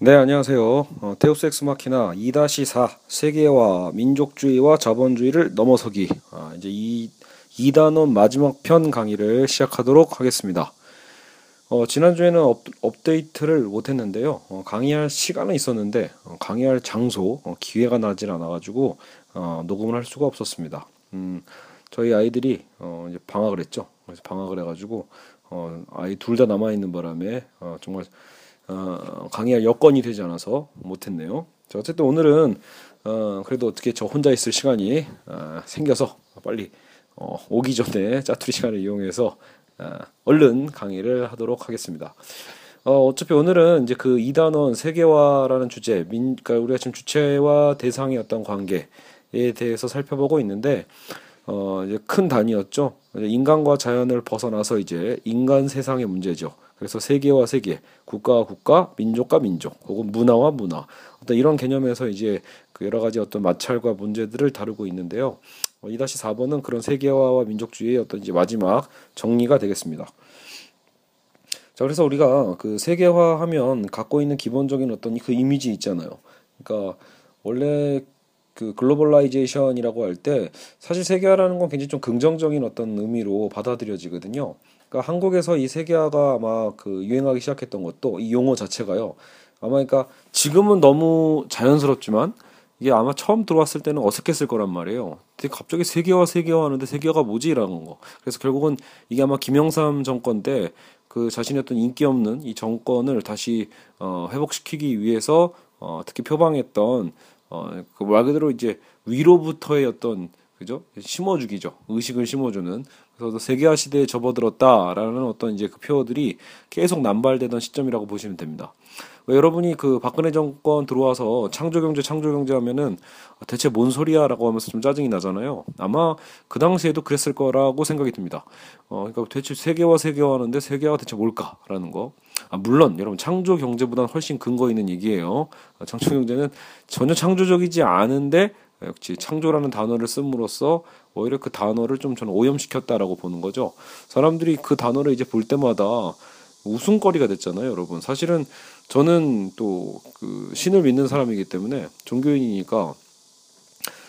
네, 안녕하세요. 어, 데우스 엑스 마키나 2-4 세계화, 민족주의와 자본주의를 넘어서기. 아, 이제 이 2단원 마지막 편 강의를 시작하도록 하겠습니다. 어, 지난주에는 업, 업데이트를 못했는데요. 어, 강의할 시간은 있었는데 어, 강의할 장소, 어, 기회가 나질 않아가지고 어, 녹음을 할 수가 없었습니다. 음, 저희 아이들이 어, 이제 방학을 했죠. 그래서 방학을 해가지고 어, 아이 둘 다 남아 있는 바람에 어, 정말 어, 강의할 여건이 되지 않아서 못했네요. 자, 어쨌든 오늘은 어, 그래도 어떻게 저 혼자 있을 시간이 어, 생겨서 빨리 어, 오기 전에 짜투리 시간을 이용해서 어, 얼른 강의를 하도록 하겠습니다. 어, 어차피 오늘은 이제 그 이단원 세계화라는 주제, 민, 그러니까 우리가 지금 주체와 대상의 어떤 관계에 대해서 살펴보고 있는데, 어, 이제 큰 단위였죠. 인간과 자연을 벗어나서 이제 인간 세상의 문제죠. 그래서 세계와 세계, 국가와 국가, 민족과 민족, 혹은 문화와 문화, 어떤 이런 개념에서 이제 그 여러 가지 어떤 마찰과 문제들을 다루고 있는데요. 2-4번은 어, 그런 세계화와 민족주의의 어떤 이제 마지막 정리가 되겠습니다. 자, 그래서 우리가 그 세계화 하면 갖고 있는 기본적인 어떤 그 이미지 있잖아요. 그러니까 원래 그 globalization이라고 할 때 사실 세계화라는 건 굉장히 좀 긍정적인 어떤 의미로 받아들여지거든요. 그러니까 한국에서 이 세계화가 아마 그 유행하기 시작했던 것도 이 용어 자체가요. 아마 그러니까 지금은 너무 자연스럽지만 이게 아마 처음 들어왔을 때는 어색했을 거란 말이에요. 근데 갑자기 세계화 세계화 하는데 세계화가 뭐지라는 거. 그래서 결국은 이게 아마 김영삼 정권 때 그 자신의 어떤 인기 없는 이 정권을 다시 어 회복시키기 위해서 어 특히 표방했던 어그 그대로 이제 위로부터의 어떤 그죠 심어주기죠 의식을 심어주는 그래서 세계화 시대에 접어들었다라는 어떤 이제 그 표어들이 계속 남발되던 시점이라고 보시면 됩니다. 여러분이 그 박근혜 정권 들어와서 창조경제 창조경제 하면은 대체 뭔 소리야라고 하면서 좀 짜증이 나잖아요. 아마 그 당시에도 그랬을 거라고 생각이 듭니다. 어, 그러니까 대체 세계화 세계화 하는데 세계화가 대체 뭘까라는 거. 아, 물론 여러분 창조경제보다는 훨씬 근거 있는 얘기예요. 아, 창조경제는 전혀 창조적이지 않은데 역시 창조라는 단어를 씀으로써 오히려 그 단어를 좀 저는 오염시켰다라고 보는 거죠. 사람들이 그 단어를 이제 볼 때마다 웃음거리가 됐잖아요, 여러분. 사실은 저는 또 그 신을 믿는 사람이기 때문에 종교인이니까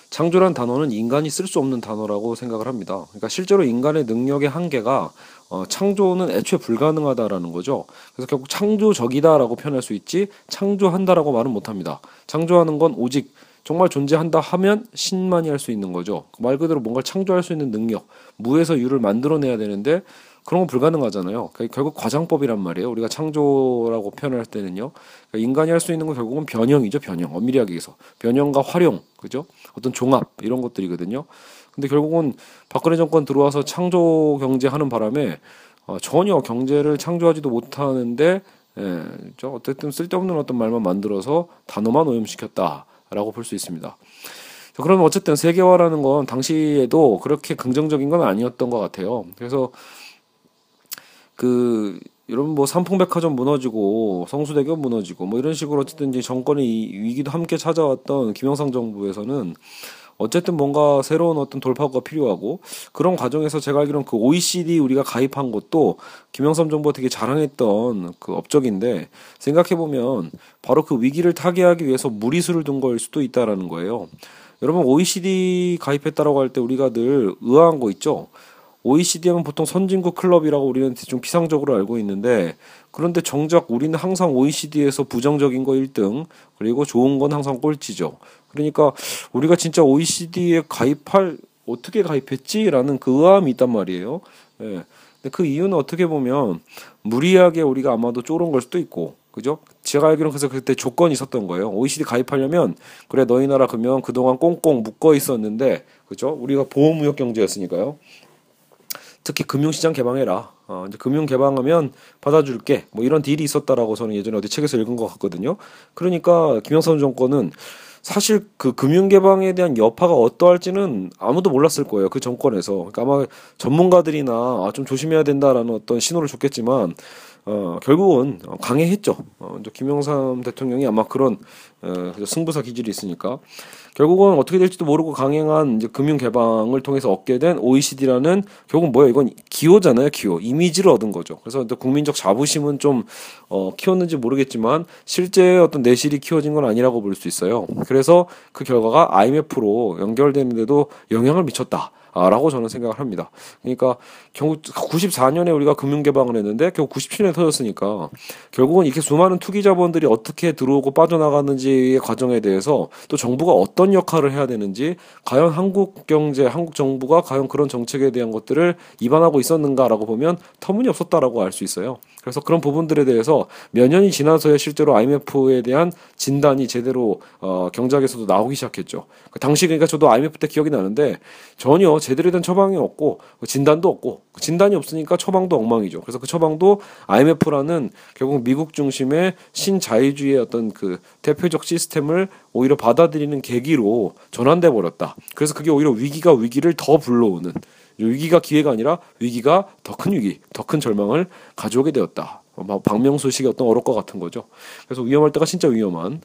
창조란 단어는 인간이 쓸 수 없는 단어라고 생각을 합니다. 그러니까 실제로 인간의 능력의 한계가 어, 창조는 애초에 불가능하다라는 거죠. 그래서 결국 창조적이다라고 표현할 수 있지 창조한다라고 말은 못합니다. 창조하는 건 오직 정말 존재한다 하면 신만이 할 수 있는 거죠. 말 그대로 뭔가 창조할 수 있는 능력, 무에서 유를 만들어내야 되는데 그런 건 불가능하잖아요. 그러니까 결국 과장법이란 말이에요. 우리가 창조라고 표현할 때는요. 그러니까 인간이 할 수 있는 건 결국은 변형이죠. 변형. 엄밀히 하기 위해서. 변형과 활용. 그죠? 어떤 종합. 이런 것들이거든요. 근데 결국은 박근혜 정권 들어와서 창조 경제 하는 바람에 어, 전혀 경제를 창조하지도 못하는데 예, 어쨌든 쓸데없는 어떤 말만 만들어서 단어만 오염시켰다. 라고 볼 수 있습니다. 그러면 어쨌든 세계화라는 건 당시에도 그렇게 긍정적인 건 아니었던 것 같아요. 그래서 그 여러분 뭐 삼풍백화점 무너지고 성수대교 무너지고 뭐 이런 식으로 어쨌든 이제 정권의 위기도 함께 찾아왔던 김영삼 정부에서는 어쨌든 뭔가 새로운 어떤 돌파구가 필요하고 그런 과정에서 제가 알기로는 그 OECD 우리가 가입한 것도 김영삼 정부가 되게 자랑했던 그 업적인데 생각해 보면 바로 그 위기를 타개하기 위해서 무리수를 둔 걸 수도 있다라는 거예요. 여러분 OECD 가입했다라고 할 때 우리가 늘 의아한 거 있죠. OECD 하면 보통 선진국 클럽이라고 우리는 좀 피상적으로 알고 있는데 그런데 정작 우리는 항상 OECD에서 부정적인 거 1등 그리고 좋은 건 항상 꼴찌죠. 그러니까 우리가 진짜 OECD에 가입할 어떻게 가입했지라는 그 의아함이 있단 말이에요. 예. 근데 그 이유는 어떻게 보면 무리하게 우리가 아마도 쫄은 걸 수도 있고 그죠? 제가 알기로는 그래서 그때 조건이 있었던 거예요. OECD 가입하려면 그래 너희 나라 그러면 그동안 꽁꽁 묶어 있었는데 그죠? 우리가 보호무역 경제였으니까요. 특히 금융시장 개방해라. 어, 이제 금융 개방하면 받아줄게. 뭐 이런 딜이 있었다라고 저는 예전에 어디 책에서 읽은 것 같거든요. 그러니까 김영삼 정권은 사실 그 금융 개방에 대한 여파가 어떠할지는 아무도 몰랐을 거예요. 그 정권에서. 그러니까 아마 전문가들이나 아, 좀 조심해야 된다라는 어떤 신호를 줬겠지만 어, 결국은 강해했죠. 어, 김영삼 대통령이 아마 그런 어, 승부사 기질이 있으니까 결국은 어떻게 될지도 모르고 강행한 이제 금융 개방을 통해서 얻게 된 OECD라는 결국 뭐야 이건 기호잖아요 기호 이미지를 얻은 거죠. 그래서 국민적 자부심은 좀 어, 키웠는지 모르겠지만 실제 어떤 내실이 키워진 건 아니라고 볼 수 있어요. 그래서 그 결과가 IMF로 연결되는데도 영향을 미쳤다. 라고 저는 생각을 합니다. 그러니까 결국 94년에 우리가 금융 개방을 했는데 결국 97년에 터졌으니까 결국은 이렇게 수많은 투기 자본들이 어떻게 들어오고 빠져나가는지의 과정에 대해서 또 정부가 어떤 역할을 해야 되는지 과연 한국 경제, 한국 정부가 과연 그런 정책에 대한 것들을 입안하고 있었는가라고 보면 터무니없었다라고 알 수 있어요. 그래서 그런 부분들에 대해서 몇 년이 지나서야 실제로 IMF에 대한 진단이 제대로 어, 경작에서도 나오기 시작했죠. 그 당시 그러니까 저도 IMF 때 기억이 나는데 전혀 제대로 된 처방이 없고 그 진단도 없고 그 진단이 없으니까 처방도 엉망이죠. 그래서 그 처방도 IMF라는 결국 미국 중심의 신자유주의의 어떤 그 대표적 시스템을 오히려 받아들이는 계기로 전환돼 버렸다. 그래서 그게 오히려 위기가 위기를 더 불러오는 위기가 기회가 아니라 위기가 더 큰 위기, 더 큰 절망을 가져오게 되었다. 박명수식의 어떤 어록과 같은 거죠. 그래서 위험할 때가 진짜 위험한.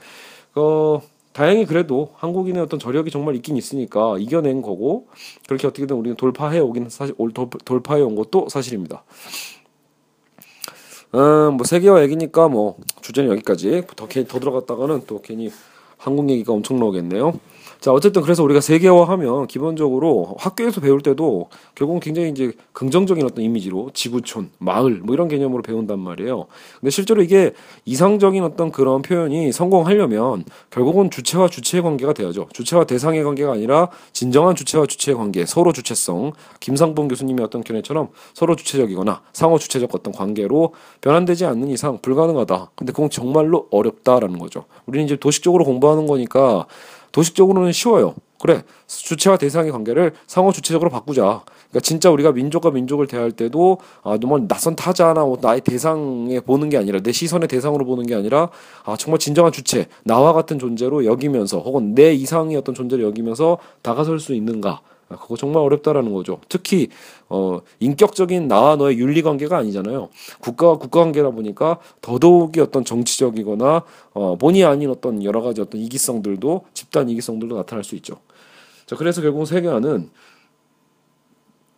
어, 다행히 그래도 한국인의 어떤 저력이 정말 있긴 있으니까 이겨낸 거고 그렇게 어떻게든 우리는 돌파해 오긴 사실 돌파해 온 것도 사실입니다. 음, 뭐 세계화 얘기니까 뭐 주제는 여기까지 더, 더 들어갔다가는 또 괜히 한국 얘기가 엄청 나오겠네요. 자 어쨌든 그래서 우리가 세계화하면 기본적으로 학교에서 배울 때도 결국은 굉장히 이제 긍정적인 어떤 이미지로 지구촌, 마을 뭐 이런 개념으로 배운단 말이에요. 근데 실제로 이게 이상적인 어떤 그런 표현이 성공하려면 결국은 주체와 주체의 관계가 돼야죠. 주체와 대상의 관계가 아니라 진정한 주체와 주체의 관계, 서로 주체성. 김상봉 교수님의 어떤 견해처럼 서로 주체적이거나 상호 주체적 어떤 관계로 변환되지 않는 이상 불가능하다. 근데 그건 정말로 어렵다라는 거죠. 우리는 이제 도식적으로 공부하는 거니까 도식적으로는 쉬워요. 그래 주체와 대상의 관계를 상호 주체적으로 바꾸자. 그러니까 진짜 우리가 민족과 민족을 대할 때도 아 너무 낯선 타자나 뭐 나의 대상에 보는 게 아니라 내 시선의 대상으로 보는 게 아니라 아 정말 진정한 주체 나와 같은 존재로 여기면서 혹은 내 이상의 어떤 존재를 여기면서 다가설 수 있는가 아, 그거 정말 어렵다라는 거죠. 특히 어 인격적인 나와 너의 윤리 관계가 아니잖아요. 국가와 국가 관계라 보니까 더더욱이 어떤 정치적이거나 어 본의 아닌 어떤 여러 가지 어떤 이기성들도 집단 이기성들도 나타날 수 있죠. 자, 그래서 결국 세계화는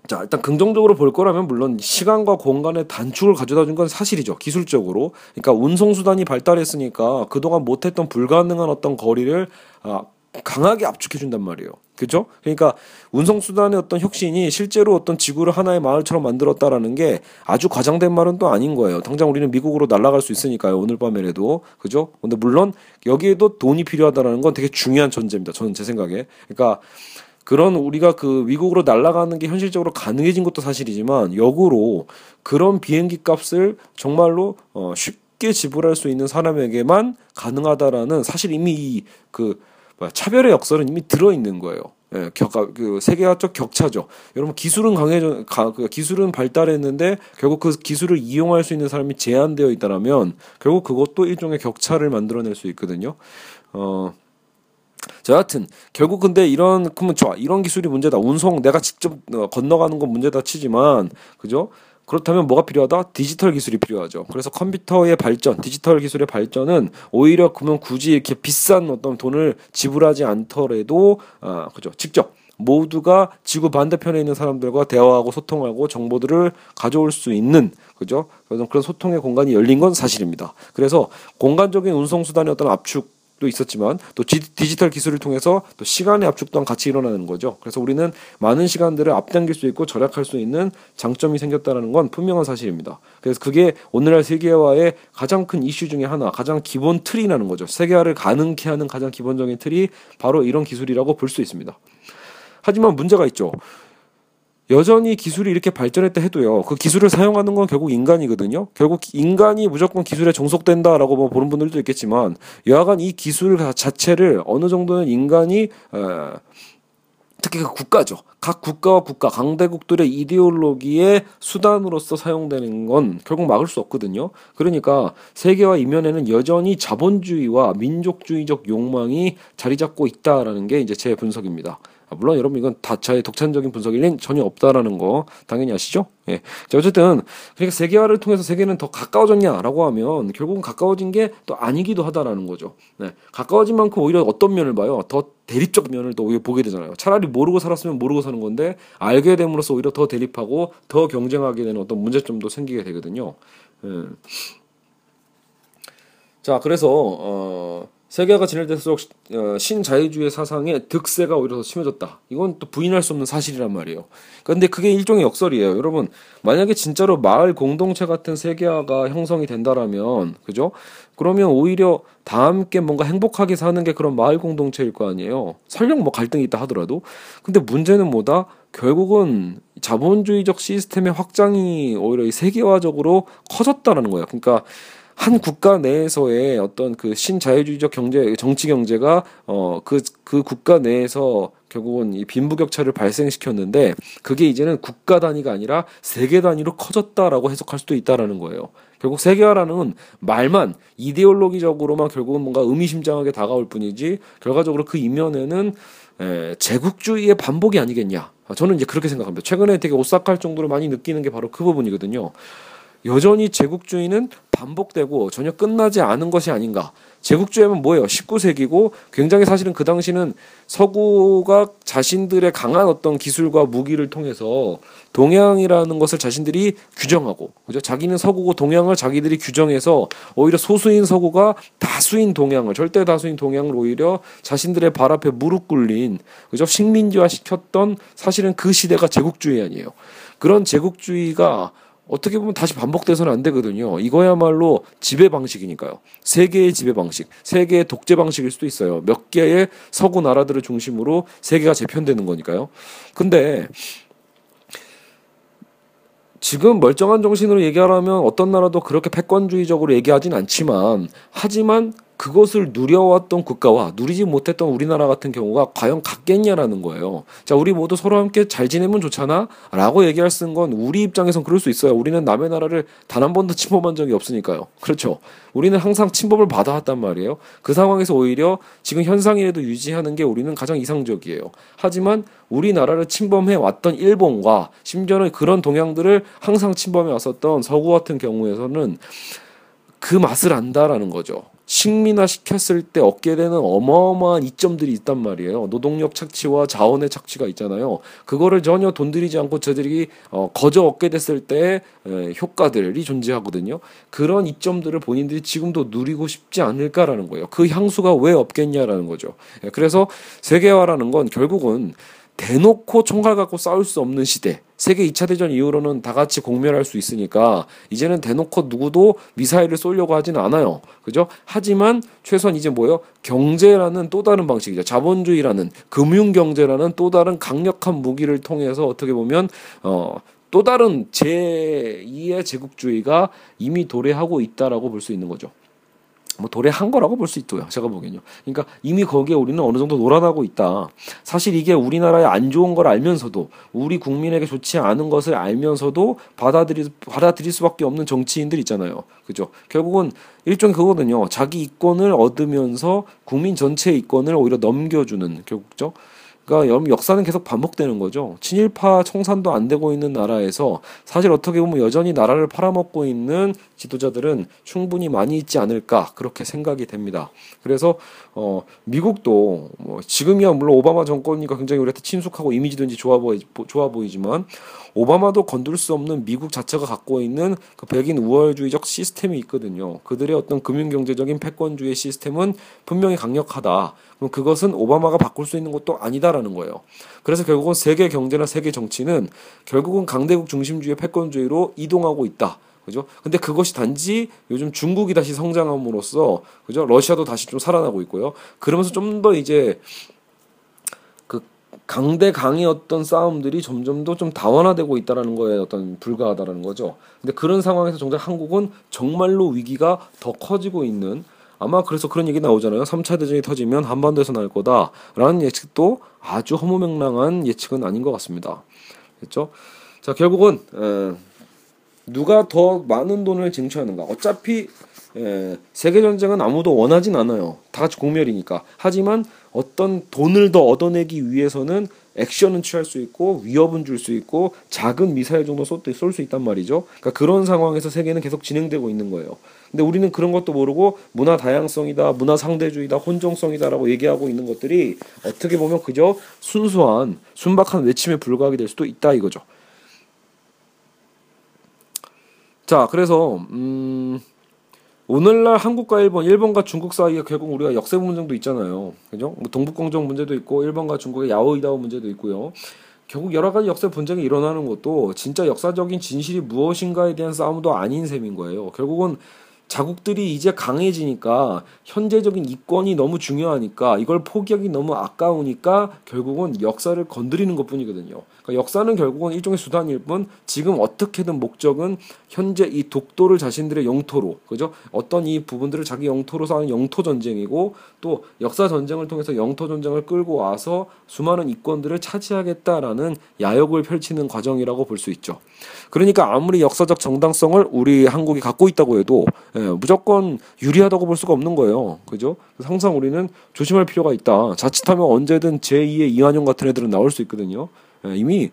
자, 일단 긍정적으로 볼 거라면 물론 시간과 공간의 단축을 가져다 준 건 사실이죠. 기술적으로. 그러니까 운송 수단이 발달했으니까 그동안 못 했던 불가능한 어떤 거리를 아 강하게 압축해 준단 말이에요. 그죠? 그러니까 운송수단의 어떤 혁신이 실제로 어떤 지구를 하나의 마을처럼 만들었다라는 게 아주 과장된 말은 또 아닌 거예요. 당장 우리는 미국으로 날아갈 수 있으니까요. 오늘 밤에라도. 그죠? 근데 물론 여기에도 돈이 필요하다라는 건 되게 중요한 전제입니다. 저는 제 생각에. 그러니까 그런 우리가 그 미국으로 날아가는 게 현실적으로 가능해진 것도 사실이지만 역으로 그런 비행기 값을 정말로 어 쉽게 지불할 수 있는 사람에게만 가능하다라는 사실 이미 이그 차별의 역설은 이미 들어 있는 거예요. 예, 격, 그 세계화적 격차죠. 여러분 기술은 강해져, 가, 그 기술은 발달했는데 결국 그 기술을 이용할 수 있는 사람이 제한되어 있다라면 결국 그것도 일종의 격차를 만들어낼 수 있거든요. 어. 자, 여하튼 결국 근데 이런 그러면 좋아 이런 기술이 문제다 운송 내가 직접 어, 건너가는 건 문제다 치지만 그죠 그렇다면 뭐가 필요하다? 디지털 기술이 필요하죠. 그래서 컴퓨터의 발전, 디지털 기술의 발전은 오히려 그러면 굳이 이렇게 비싼 어떤 돈을 지불하지 않더라도 아, 그죠. 직접 모두가 지구 반대편에 있는 사람들과 대화하고 소통하고 정보들을 가져올 수 있는 그죠? 그런 소통의 공간이 열린 건 사실입니다. 그래서 공간적인 운송 수단의 어떤 압축 도 있었지만 또 디지털 기술을 통해서 또 시간의 압축 또한 같이 일어나는 거죠. 그래서 우리는 많은 시간들을 앞당길 수 있고 절약할 수 있는 장점이 생겼다는 건 분명한 사실입니다. 그래서 그게 오늘날 세계화의 가장 큰 이슈 중에 하나, 가장 기본 틀이라는 거죠. 세계화를 가능케 하는 가장 기본적인 틀이 바로 이런 기술이라고 볼 수 있습니다. 하지만 문제가 있죠. 여전히 기술이 이렇게 발전했다 해도요. 그 기술을 사용하는 건 결국 인간이거든요. 결국 인간이 무조건 기술에 종속된다라고 뭐 보는 분들도 있겠지만 여하간 이 기술 자체를 어느 정도는 인간이 에, 특히 그 국가죠. 각 국가와 국가, 강대국들의 이데올로기의 수단으로서 사용되는 건 결국 막을 수 없거든요. 그러니까 세계화 이면에는 여전히 자본주의와 민족주의적 욕망이 자리 잡고 있다라는 게 이제 제 분석입니다. 아, 물론 여러분 이건 다차의 독창적인 분석일 린 전혀 없다라는 거 당연히 아시죠? 예. 자, 어쨌든 그러니까 세계화를 통해서 세계는 더 가까워졌냐라고 하면 결국은 가까워진 게 또 아니기도 하다라는 거죠. 네. 가까워진 만큼 오히려 어떤 면을 봐요? 더 대립적 면을 또 오히려 보게 되잖아요. 차라리 모르고 살았으면 모르고 사는 건데 알게 됨으로써 오히려 더 대립하고 더 경쟁하게 되는 어떤 문제점도 생기게 되거든요. 예. 자, 그래서 어 세계화가 진행될수록 어, 신자유주의 사상의 득세가 오히려 더 심해졌다. 이건 또 부인할 수 없는 사실이란 말이에요. 그런데 그게 일종의 역설이에요. 여러분, 만약에 진짜로 마을 공동체 같은 세계화가 형성이 된다라면, 그죠? 그러면 오히려 다 함께 뭔가 행복하게 사는 게 그런 마을 공동체일 거 아니에요. 설령 뭐 갈등이 있다 하더라도. 근데 문제는 뭐다? 결국은 자본주의적 시스템의 확장이 오히려 이 세계화적으로 커졌다라는 거예요. 그러니까 한 국가 내에서의 어떤 그 신자유주의적 경제 정치 경제가 어 그그 그 국가 내에서 결국은 이 빈부격차를 발생시켰는데 그게 이제는 국가 단위가 아니라 세계 단위로 커졌다라고 해석할 수도 있다라는 거예요. 결국 세계화라는 말만 이데올로기적으로만 결국은 뭔가 의미심장하게 다가올 뿐이지 결과적으로 그 이면에는 에, 제국주의의 반복이 아니겠냐. 저는 이제 그렇게 생각합니다. 최근에 되게 오싹할 정도로 많이 느끼는 게 바로 그 부분이거든요. 여전히 제국주의는 반복되고 전혀 끝나지 않은 것이 아닌가. 제국주의는 뭐예요? 19세기고 굉장히 사실은 그 당시는 서구가 자신들의 강한 어떤 기술과 무기를 통해서 동양이라는 것을 자신들이 규정하고 그죠? 자기는 서구고 동양을 자기들이 규정해서 오히려 소수인 서구가 다수인 동양을 절대 다수인 동양을 오히려 자신들의 발 앞에 무릎 꿇린 그죠? 식민지화 시켰던 사실은 그 시대가 제국주의 아니에요. 그런 제국주의가 어떻게 보면 다시 반복돼서는 안 되거든요. 이거야말로 지배 방식이니까요. 세계의 지배 방식, 세계의 독재 방식일 수도 있어요. 몇 개의 서구 나라들을 중심으로 세계가 재편되는 거니까요. 근데 지금 멀쩡한 정신으로 얘기하라면 어떤 나라도 그렇게 패권주의적으로 얘기하진 않지만 하지만 그것을 누려왔던 국가와 누리지 못했던 우리나라 같은 경우가 과연 같겠냐라는 거예요. 자, 우리 모두 서로 함께 잘 지내면 좋잖아? 라고 얘기할 수 있는 건 우리 입장에선 그럴 수 있어요. 우리는 남의 나라를 단 한 번도 침범한 적이 없으니까요. 그렇죠. 우리는 항상 침범을 받아왔단 말이에요. 그 상황에서 오히려 지금 현상이라도 유지하는 게 우리는 가장 이상적이에요. 하지만 우리나라를 침범해 왔던 일본과 심지어는 그런 동향들을 항상 침범해 왔었던 서구 같은 경우에서는 그 맛을 안다라는 거죠. 식민화 시켰을 때 얻게 되는 어마어마한 이점들이 있단 말이에요. 노동력 착취와 자원의 착취가 있잖아요. 그거를 전혀 돈 들이지 않고 저들이 어, 거저 얻게 됐을 때 에, 효과들이 존재하거든요. 그런 이점들을 본인들이 지금도 누리고 싶지 않을까라는 거예요. 그 향수가 왜 없겠냐라는 거죠. 예, 그래서 세계화라는 건 결국은 대놓고 총칼 갖고 싸울 수 없는 시대. 세계 2차 대전 이후로는 다 같이 공멸할 수 있으니까 이제는 대놓고 누구도 미사일을 쏘려고 하지는 않아요. 그죠? 하지만 최소한 이제 뭐예요? 경제라는 또 다른 방식이죠. 자본주의라는 금융 경제라는 또 다른 강력한 무기를 통해서 어떻게 보면 어, 또 다른 제2의 제국주의가 이미 도래하고 있다라고 볼 수 있는 거죠. 뭐 도래한 거라고 볼 수 있고요. 제가 보기엔요. 그러니까 이미 거기에 우리는 어느 정도 놀아나고 있다. 사실 이게 우리나라에 안 좋은 걸 알면서도 우리 국민에게 좋지 않은 것을 알면서도 받아들이 받아들일 수밖에 없는 정치인들 있잖아요. 그죠? 결국은 일종의 그거거든요. 자기 이권을 얻으면서 국민 전체의 이권을 오히려 넘겨주는 결국죠. 그러니까 역사는 계속 반복되는 거죠. 친일파 청산도 안 되고 있는 나라에서 사실 어떻게 보면 여전히 나라를 팔아먹고 있는 지도자들은 충분히 많이 있지 않을까 그렇게 생각이 됩니다. 그래서 어 미국도 뭐 지금이야 물론 오바마 정권이니까 굉장히 우리한테 친숙하고 이미지든지 좋아 보이 좋아 보이지만 오바마도 건들 수 없는 미국 자체가 갖고 있는 그 백인 우월주의적 시스템이 있거든요. 그들의 어떤 금융경제적인 패권주의 시스템은 분명히 강력하다. 그럼 그것은 오바마가 바꿀 수 있는 것도 아니다라는 거예요. 그래서 결국은 세계 경제나 세계 정치는 결국은 강대국 중심주의 패권주의로 이동하고 있다. 그죠? 근데 그것이 단지 요즘 중국이 다시 성장함으로써 그죠? 러시아도 다시 좀 살아나고 있고요. 그러면서 좀 더 이제 강대 강의 어떤 싸움들이 점점 더 좀 다원화되고 있다라는 거에 어떤 불가하다라는 거죠. 근데 그런 상황에서 정작 한국은 정말로 위기가 더 커지고 있는 아마 그래서 그런 얘기 나오잖아요. 3차 대전이 터지면 한반도에서 날 거다라는 예측도 아주 허무맹랑한 예측은 아닌 것 같습니다. 그렇죠? 자, 결국은 에, 누가 더 많은 돈을 쟁취하는가. 어차피 예, 세계 전쟁은 아무도 원하진 않아요. 다 같이 공멸이니까. 하지만 어떤 돈을 더 얻어내기 위해서는 액션은 취할 수 있고 위협은 줄 수 있고 작은 미사일 정도 쏠 수 있단 말이죠. 그러니까 그런 상황에서 세계는 계속 진행되고 있는 거예요. 근데 우리는 그런 것도 모르고 문화 다양성이다, 문화 상대주의다, 혼종성이다라고 얘기하고 있는 것들이 어떻게 보면 그저 순수한 순박한 외침에 불과하게 될 수도 있다 이거죠. 자, 그래서 음 오늘날 한국과 일본, 일본과 중국 사이에 결국 우리가 역세 분쟁도 있잖아요. 그죠? 뭐 동북공정 문제도 있고 일본과 중국의 야오이다오 문제도 있고요. 결국 여러 가지 역사 분쟁이 일어나는 것도 진짜 역사적인 진실이 무엇인가에 대한 싸움도 아닌 셈인 거예요. 결국은 자국들이 이제 강해지니까 현재적인 이권이 너무 중요하니까 이걸 포기하기 너무 아까우니까 결국은 역사를 건드리는 것 뿐이거든요. 그러니까 역사는 결국은 일종의 수단일 뿐 지금 어떻게든 목적은 현재 이 독도를 자신들의 영토로 그죠? 어떤 이 부분들을 자기 영토로 사는 영토 전쟁이고 또 역사 전쟁을 통해서 영토 전쟁을 끌고 와서 수많은 이권들을 차지하겠다라는 야욕을 펼치는 과정이라고 볼 수 있죠. 그러니까 아무리 역사적 정당성을 우리 한국이 갖고 있다고 해도 예, 무조건 유리하다고 볼 수가 없는 거예요. 그죠? 항상 우리는 조심할 필요가 있다. 자칫하면 언제든 제2의 이완용 같은 애들은 나올 수 있거든요. 예, 이미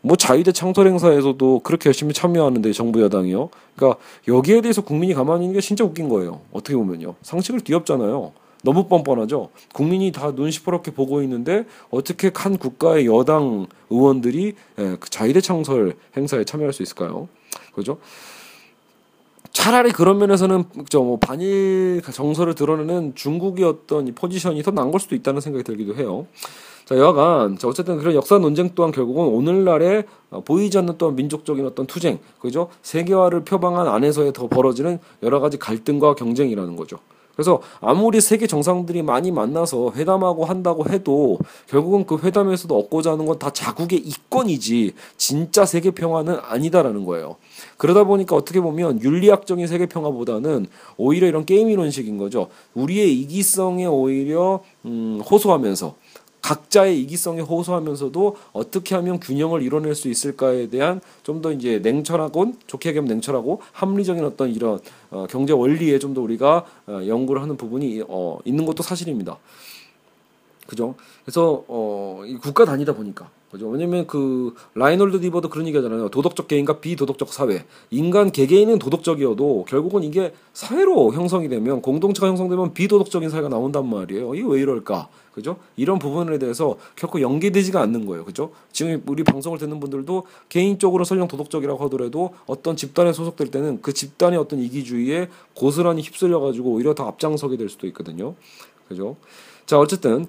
뭐 자유대 창설 행사에서도 그렇게 열심히 참여하는데 정부 여당이요. 그러니까 여기에 대해서 국민이 가만히 있는 게 진짜 웃긴 거예요. 어떻게 보면요. 상식을 뒤엎잖아요. 너무 뻔뻔하죠. 국민이 다 눈 시퍼렇게 보고 있는데 어떻게 한 국가의 여당 의원들이 예, 그 자유대 창설 행사에 참여할 수 있을까요? 그죠? 차라리 그런 면에서는 저뭐 반일 정서를 드러내는 중국의 어떤 포지션이 더 나은 걸 수도 있다는 생각이 들기도 해요. 자, 여하간, 자, 어쨌든 그런 역사 논쟁 또한 결국은 오늘날의 어, 보이지 않는 또한 민족적인 어떤 투쟁, 그죠? 세계화를 표방한 안에서의 더 벌어지는 여러 가지 갈등과 경쟁이라는 거죠. 그래서 아무리 세계 정상들이 많이 만나서 회담하고 한다고 해도 결국은 그 회담에서도 얻고자 하는 건 다 자국의 이권이지 진짜 세계 평화는 아니다라는 거예요. 그러다 보니까 어떻게 보면 윤리학적인 세계 평화보다는 오히려 이런 게임 이론식인 거죠. 우리의 이기성에 오히려 음, 호소하면서 각자의 이기성에 호소하면서도 어떻게 하면 균형을 이뤄낼 수 있을까에 대한 좀 더 이제 냉철하고 좋게 얘기하면 냉철하고 합리적인 어떤 이런 어, 경제 원리에 좀 더 우리가 어, 연구를 하는 부분이 어, 있는 것도 사실입니다. 그죠? 그래서 어, 이 국가 단위다 보니까 그죠? 왜냐면 그 라인홀드 니버도 그런 얘기 하잖아요. 도덕적 개인과 비도덕적 사회. 인간 개개인은 도덕적이어도 결국은 이게 사회로 형성이 되면 공동체가 형성되면 비도덕적인 사회가 나온단 말이에요. 이게 왜 이럴까? 그죠? 이런 부분에 대해서 결코 연계되지가 않는 거예요. 그죠? 지금 우리 방송을 듣는 분들도 개인적으로 설령 도덕적이라고 하더라도 어떤 집단에 소속될 때는 그 집단의 어떤 이기주의에 고스란히 휩쓸려 가지고 오히려 더 앞장서게 될 수도 있거든요. 그죠? 자, 어쨌든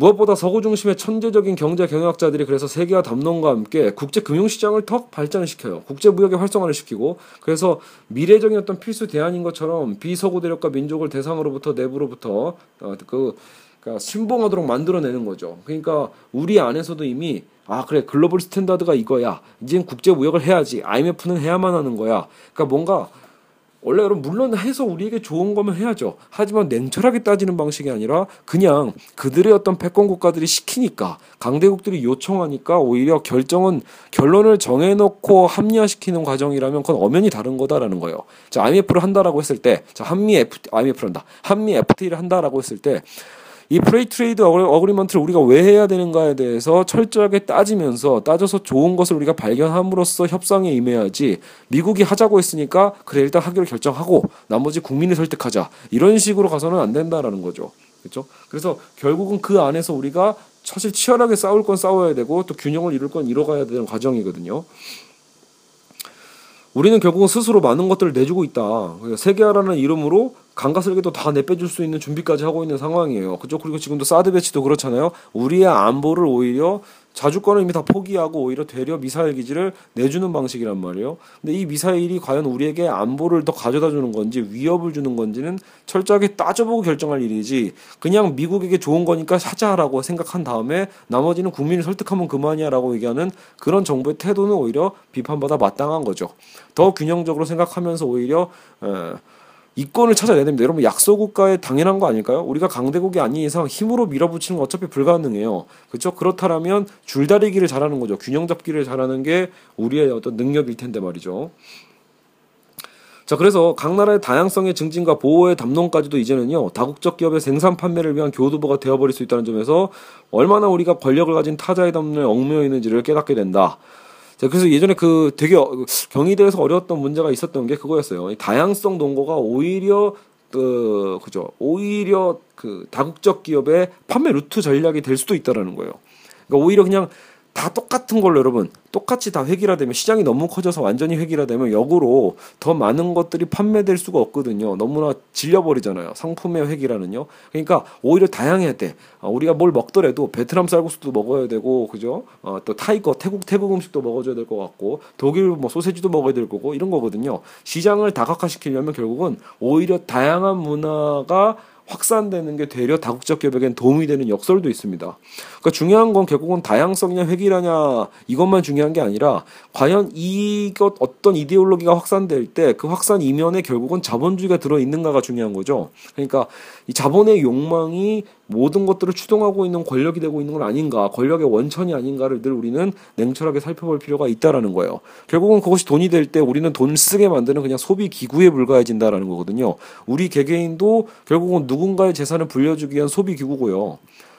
무엇보다 서구 중심의 천재적인 경제 경영학자들이 그래서 세계화 담론과 함께 국제 금융시장을 더 발전시켜요. 국제 무역의 활성화를 시키고 그래서 미래적인 어떤 필수 대안인 것처럼 비서구 대륙과 민족을 대상으로부터 내부로부터 어, 그 그러니까 신봉하도록 만들어내는 거죠. 그러니까 우리 안에서도 이미 아 그래 global standard가 이거야. 이젠 국제 무역을 해야지. IMF는 해야만 하는 거야. 그러니까 뭔가 원래 여러분 물론 해서 우리에게 좋은 거면 해야죠. 하지만 냉철하게 따지는 방식이 아니라 그냥 그들의 어떤 패권 국가들이 시키니까 강대국들이 요청하니까 오히려 결정은 결론을 정해놓고 합리화시키는 과정이라면 그건 엄연히 다른 거다라는 거예요. 자 IMF를 한다라고 했을 때, 자 한미 F IMF를 한다, 한미 FTA를 한다라고 했을 때. 이 Free Trade Agreement를 우리가 왜 해야 되는가에 대해서 철저하게 따지면서 따져서 좋은 것을 우리가 발견함으로써 협상에 임해야지 미국이 하자고 했으니까 그래 일단 하기로 결정하고 나머지 국민을 설득하자 이런 식으로 가서는 안 된다라는 거죠. 그렇죠? 그래서 결국은 그 안에서 우리가 사실 치열하게 싸울 건 싸워야 되고 또 균형을 이룰 건 이뤄가야 되는 과정이거든요. 우리는 결국은 스스로 많은 것들을 내주고 있다. 세계화라는 이름으로 강가슬기도 다 내빼줄 수 있는 준비까지 하고 있는 상황이에요. 그죠? 그리고 지금도 사드 배치도 그렇잖아요. 우리의 안보를 오히려 자주권을 이미 다 포기하고 오히려 되려 미사일 기지를 내주는 방식이란 말이에요. 근데 이 미사일이 과연 우리에게 안보를 더 가져다 주는 건지 위협을 주는 건지는 철저하게 따져보고 결정할 일이지 그냥 미국에게 좋은 거니까 사자라고 생각한 다음에 나머지는 국민을 설득하면 그만이야라고 얘기하는 그런 정부의 태도는 오히려 비판받아 마땅한 거죠. 더 균형적으로 생각하면서 오히려 에, 이권을 찾아내야 됩니다. 여러분 약소국가에 당연한 거 아닐까요? 우리가 강대국이 아닌 이상 힘으로 밀어붙이는 건 어차피 불가능해요. 그렇죠? 그렇다면 줄다리기를 잘하는 거죠. 균형 잡기를 잘하는 게 우리의 어떤 능력일 텐데 말이죠. 자, 그래서 각 나라의 다양성의 증진과 보호의 담론까지도 이제는요, 다국적 기업의 생산 판매를 위한 교두보가 되어버릴 수 있다는 점에서 얼마나 우리가 권력을 가진 타자의 담론에 얽매여 있는지를 깨닫게 된다. 자, 그래서 예전에 그 되게 어, 경희대에서 어려웠던 문제가 있었던 게 그거였어요. 다양성 논거가 오히려 그 그죠 오히려 그 다국적 기업의 판매 루트 전략이 될 수도 있다라는 거예요. 그러니까 오히려 그냥 다 똑같은 걸로 여러분 똑같이 다 획일화되면 시장이 너무 커져서 완전히 획일화되면 역으로 더 많은 것들이 판매될 수가 없거든요. 너무나 질려버리잖아요. 상품의 획일화는요. 그러니까 오히려 다양해야 돼. 아, 우리가 뭘 먹더라도 베트남 쌀국수도 먹어야 되고 그죠? 어, 또 타이 거 태국 태국 음식도 먹어줘야 될 것 같고 독일 뭐 소세지도 먹어야 될 거고 이런 거거든요. 시장을 다각화시키려면 결국은 오히려 다양한 문화가 확산되는 게 되려 다국적 기업에겐 도움이 되는 역설도 있습니다. 그러니까 중요한 건 결국은 다양성이냐 획일하냐 이것만 중요한 게 아니라 과연 이것 어떤 이데올로기가 확산될 때 그 확산 이면에 결국은 자본주의가 들어 있는가가 중요한 거죠. 그러니까 이 자본의 욕망이 모든 것들을 추동하고 있는 권력이 되고 있는 건 아닌가, 권력의 원천이 아닌가를 늘 우리는 냉철하게 살펴볼 필요가 있다라는 거예요. 결국은 그것이 돈이 될 때 우리는 돈 쓰게 만드는 그냥 소비 기구에 불과해진다라는 거거든요. 우리 개개인도 결국은 누군가의 재산을 불려주기 위한 소비 기구고요.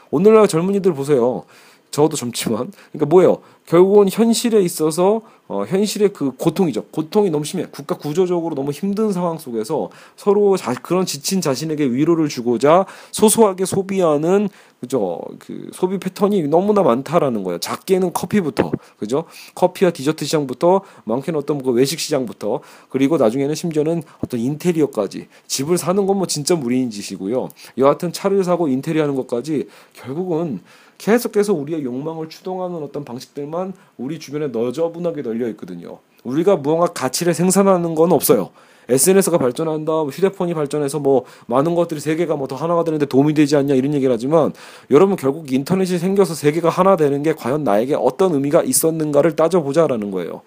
오늘날 젊은이들 보세요. 저도 젊지만 그러니까 뭐예요? 결국은 현실에 있어서 어, 현실의 그 고통이죠. 고통이 너무 심해. 국가 구조적으로 너무 힘든 상황 속에서 서로 자, 그런 지친 자신에게 위로를 주고자 소소하게 소비하는 그죠? 그 소비 패턴이 너무나 많다라는 거예요. 작게는 커피부터 그죠? 커피와 디저트 시장부터 많게는 어떤 그 외식 시장부터 그리고 나중에는 심지어는 어떤 인테리어까지 집을 사는 건 뭐 진짜 무리인 짓이고요. 여하튼 차를 사고 인테리어하는 것까지 결국은 계속해서 우리의 욕망을 추동하는 어떤 방식들만 우리 주변에 너저분하게 널려 있거든요. 우리가 무언가 가치를 생산하는 건 없어요. SNS가 발전한다, 뭐 휴대폰이 발전해서 뭐 많은 것들이 세계가 뭐 더 하나가 되는데 도움이 되지 않냐 이런 얘기를 하지만 여러분 결국 인터넷이 생겨서 세계가 하나 되는 게 과연 나에게 어떤 의미가 있었는가를 따져보자라는 거예요.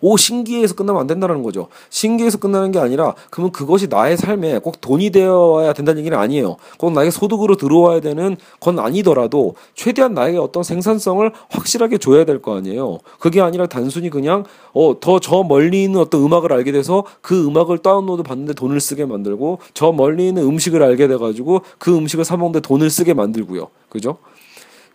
오 신기해서 끝나면 안 된다는 거죠. 신기해서 끝나는 게 아니라 그러면 그것이 나의 삶에 꼭 돈이 되어야 된다는 얘기는 아니에요. 꼭 나에게 소득으로 들어와야 되는 건 아니더라도 최대한 나에게 어떤 생산성을 확실하게 줘야 될 거 아니에요. 그게 아니라 단순히 그냥 어 더 저 멀리 있는 어떤 음악을 알게 돼서 그 음악을 다운로드 받는데 돈을 쓰게 만들고 저 멀리 있는 음식을 알게 돼 가지고 그 음식을 사 먹는데 돈을 쓰게 만들고요. 그죠?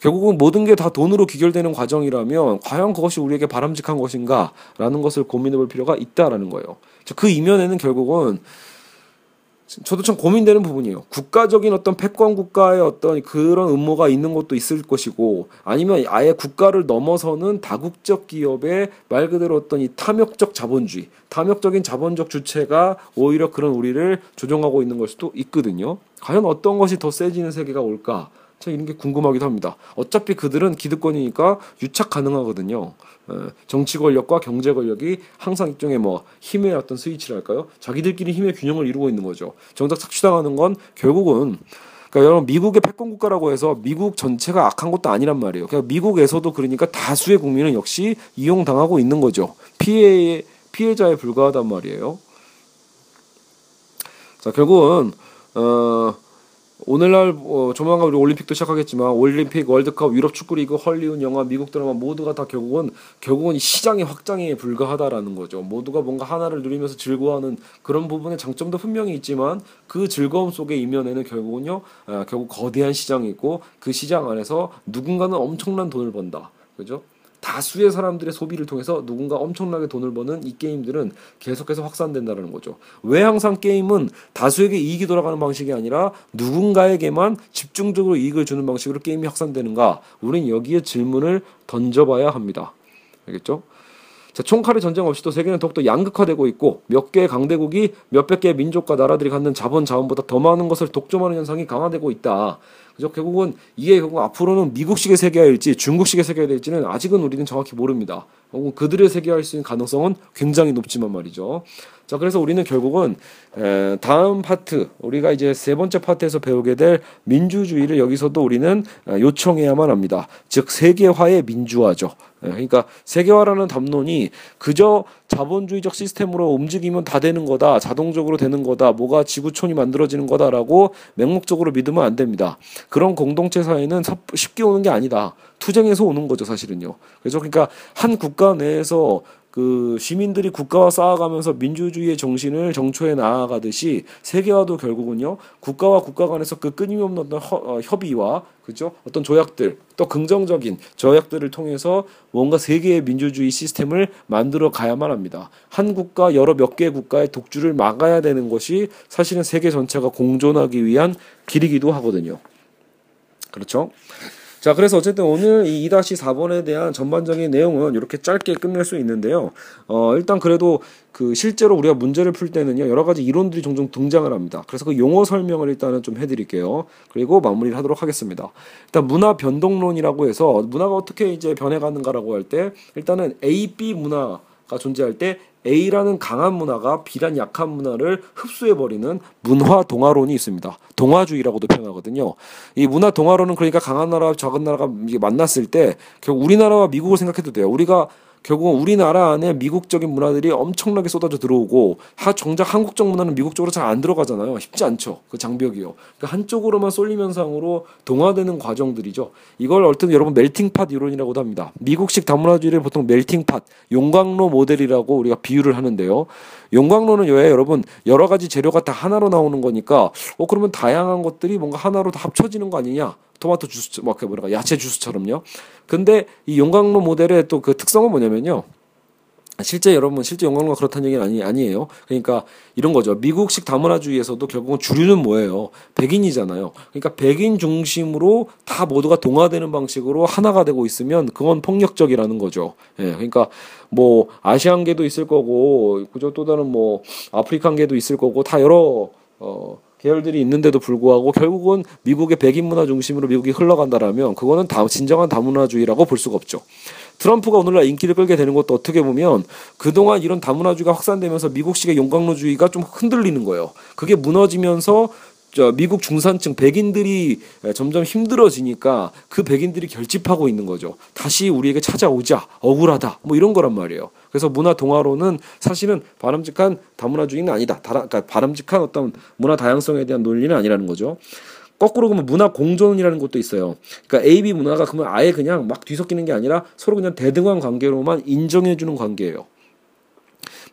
결국은 모든 게 다 돈으로 귀결되는 과정이라면 과연 그것이 우리에게 바람직한 것인가라는 것을 고민해 볼 필요가 있다라는 거예요. 그 이면에는 결국은 저도 참 고민되는 부분이에요. 국가적인 어떤 패권 국가의 어떤 그런 음모가 있는 것도 있을 것이고 아니면 아예 국가를 넘어서는 다국적 기업의 말 그대로 어떤 이 탐욕적 자본주의, 탐욕적인 자본적 주체가 오히려 그런 우리를 조종하고 있는 걸 수도 있거든요. 과연 어떤 것이 더 세지는 세계가 올까? 참 이런 게 궁금하기도 합니다. 어차피 그들은 기득권이니까 유착 가능하거든요. 정치 권력과 경제 권력이 항상 일종의 뭐 힘의 어떤 스위치랄까요? 자기들끼리 힘의 균형을 이루고 있는 거죠. 정작 착취당하는 건 결국은 그러니까 여러분 미국의 패권 국가라고 해서 미국 전체가 악한 것도 아니란 말이에요. 그러니까 미국에서도 그러니까 다수의 국민은 역시 이용당하고 있는 거죠. 피해 피해자에 불과하단 말이에요. 자 결국은 어. 오늘날 어, 조만간 우리 올림픽도 시작하겠지만 올림픽, 월드컵, 유럽 축구리그, 헐리우드 영화, 미국 드라마 모두가 다 결국은 결국은 시장의 확장에 불과하다라는 거죠. 모두가 뭔가 하나를 누리면서 즐거워하는 그런 부분의 장점도 분명히 있지만 그 즐거움 속의 이면에는 결국은요, 아, 결국 거대한 시장이 있고 그 시장 안에서 누군가는 엄청난 돈을 번다. 그죠? 다수의 사람들의 소비를 통해서 누군가 엄청나게 돈을 버는 이 게임들은 계속해서 확산된다는 거죠. 왜 항상 게임은 다수에게 이익이 돌아가는 방식이 아니라 누군가에게만 집중적으로 이익을 주는 방식으로 게임이 확산되는가? 우린 여기에 질문을 던져봐야 합니다. 알겠죠? 자, 총칼의 전쟁 없이도 세계는 더욱더 양극화되고 있고 몇 개의 강대국이 몇백 개의 민족과 나라들이 갖는 자본 자원보다 더 많은 것을 독점하는 현상이 강화되고 있다. 그죠? 결국은 이게 결국 앞으로는 미국식의 세계화일지 중국식의 세계화 될지는 아직은 우리는 정확히 모릅니다. 그들의 세계화일 수 있는 가능성은 굉장히 높지만 말이죠. 자, 그래서 우리는 결국은 에, 다음 파트 우리가 이제 세 번째 파트에서 배우게 될 민주주의를 여기서도 우리는 어, 요청해야만 합니다. 즉 세계화의 민주화죠. 예, 그러니까 세계화라는 담론이 그저 자본주의적 시스템으로 움직이면 다 되는 거다, 자동적으로 되는 거다, 뭐가 지구촌이 만들어지는 거다라고 맹목적으로 믿으면 안 됩니다. 그런 공동체 사회는 쉽게 오는 게 아니다. 투쟁에서 오는 거죠, 사실은요. 그래서 그러니까 한 국가 내에서 그 시민들이 국가와 쌓아가면서 민주주의의 정신을 정초에 나아가듯이 세계화도 결국은요 국가와 국가 간에서 그 끊임없는 어떤 허, 어, 협의와 그죠 어떤 조약들 또 긍정적인 조약들을 통해서 뭔가 세계의 민주주의 시스템을 만들어 가야만 합니다. 한 국가 여러 몇개 국가의 독주를 막아야 되는 것이 사실은 세계 전체가 공존하기 위한 길이기도 하거든요. 그렇죠? 자, 그래서 어쨌든 오늘 이 2-4번에 대한 전반적인 내용은 이렇게 짧게 끝낼 수 있는데요. 어, 일단 그래도 그 실제로 우리가 문제를 풀 때는요, 여러 가지 이론들이 종종 등장을 합니다. 그래서 그 용어 설명을 일단은 좀 해드릴게요. 그리고 마무리를 하도록 하겠습니다. 일단 문화 변동론이라고 해서 문화가 어떻게 이제 변해가는가라고 할 때 일단은 A, B 문화가 존재할 때 A라는 강한 문화가 B란 약한 문화를 흡수해버리는 문화 동화론이 있습니다. 동화주의라고도 표현하거든요. 이 문화 동화론은 그러니까 강한 나라와 작은 나라가 만났을 때 결국 우리나라와 미국을 생각해도 돼요. 우리가 결국은 우리나라 안에 미국적인 문화들이 엄청나게 쏟아져 들어오고 하 정작 한국적 문화는 미국 쪽으로 잘 안 들어가잖아요. 쉽지 않죠. 그 장벽이요. 그러니까 한쪽으로만 쏠리면상으로 동화되는 과정들이죠. 이걸 얼튼 여러분 멜팅팟 이론이라고도 합니다. 미국식 다문화주의를 보통 멜팅팟, 용광로 모델이라고 우리가 비유를 하는데요. 용광로는 왜 여러분 여러 가지 재료가 다 하나로 나오는 거니까 어 그러면 다양한 것들이 뭔가 하나로 다 합쳐지는 거 아니냐? 토마토 주스 뭐 뭐랄까 야채 주스처럼요. 근데 이 용광로 모델의 또 그 특성은 뭐냐면요. 실제 여러분 실제 용광로가 그렇다는 얘기는 아니 아니에요. 그러니까 이런 거죠. 미국식 다문화주의에서도 결국은 주류는 뭐예요? 백인이잖아요. 그러니까 백인 중심으로 다 모두가 동화되는 방식으로 하나가 되고 있으면 그건 폭력적이라는 거죠. 예. 그러니까 뭐 아시안계도 있을 거고 그죠 또 다른 뭐 아프리칸계도 있을 거고 다 여러 어 계열들이 있는데도 불구하고 결국은 미국의 백인 문화 중심으로 미국이 흘러간다라면 그거는 다 진정한 다문화주의라고 볼 수가 없죠. 트럼프가 오늘날 인기를 끌게 되는 것도 어떻게 보면 그동안 이런 다문화주의가 확산되면서 미국식의 용광로주의가 좀 흔들리는 거예요. 그게 무너지면서 저 미국 중산층 백인들이 점점 힘들어지니까 그 백인들이 결집하고 있는 거죠. 다시 우리에게 찾아오자 억울하다 뭐 이런 거란 말이에요. 그래서 문화 동화로는 사실은 바람직한 다문화주의는 아니다. 다라, 그러니까 바람직한 어떤 문화 다양성에 대한 논리는 아니라는 거죠. 거꾸로 보면 문화 공존이라는 것도 있어요. 그러니까 A, B 문화가 그러면 아예 그냥 막 뒤섞이는 게 아니라 서로 그냥 대등한 관계로만 인정해주는 관계예요.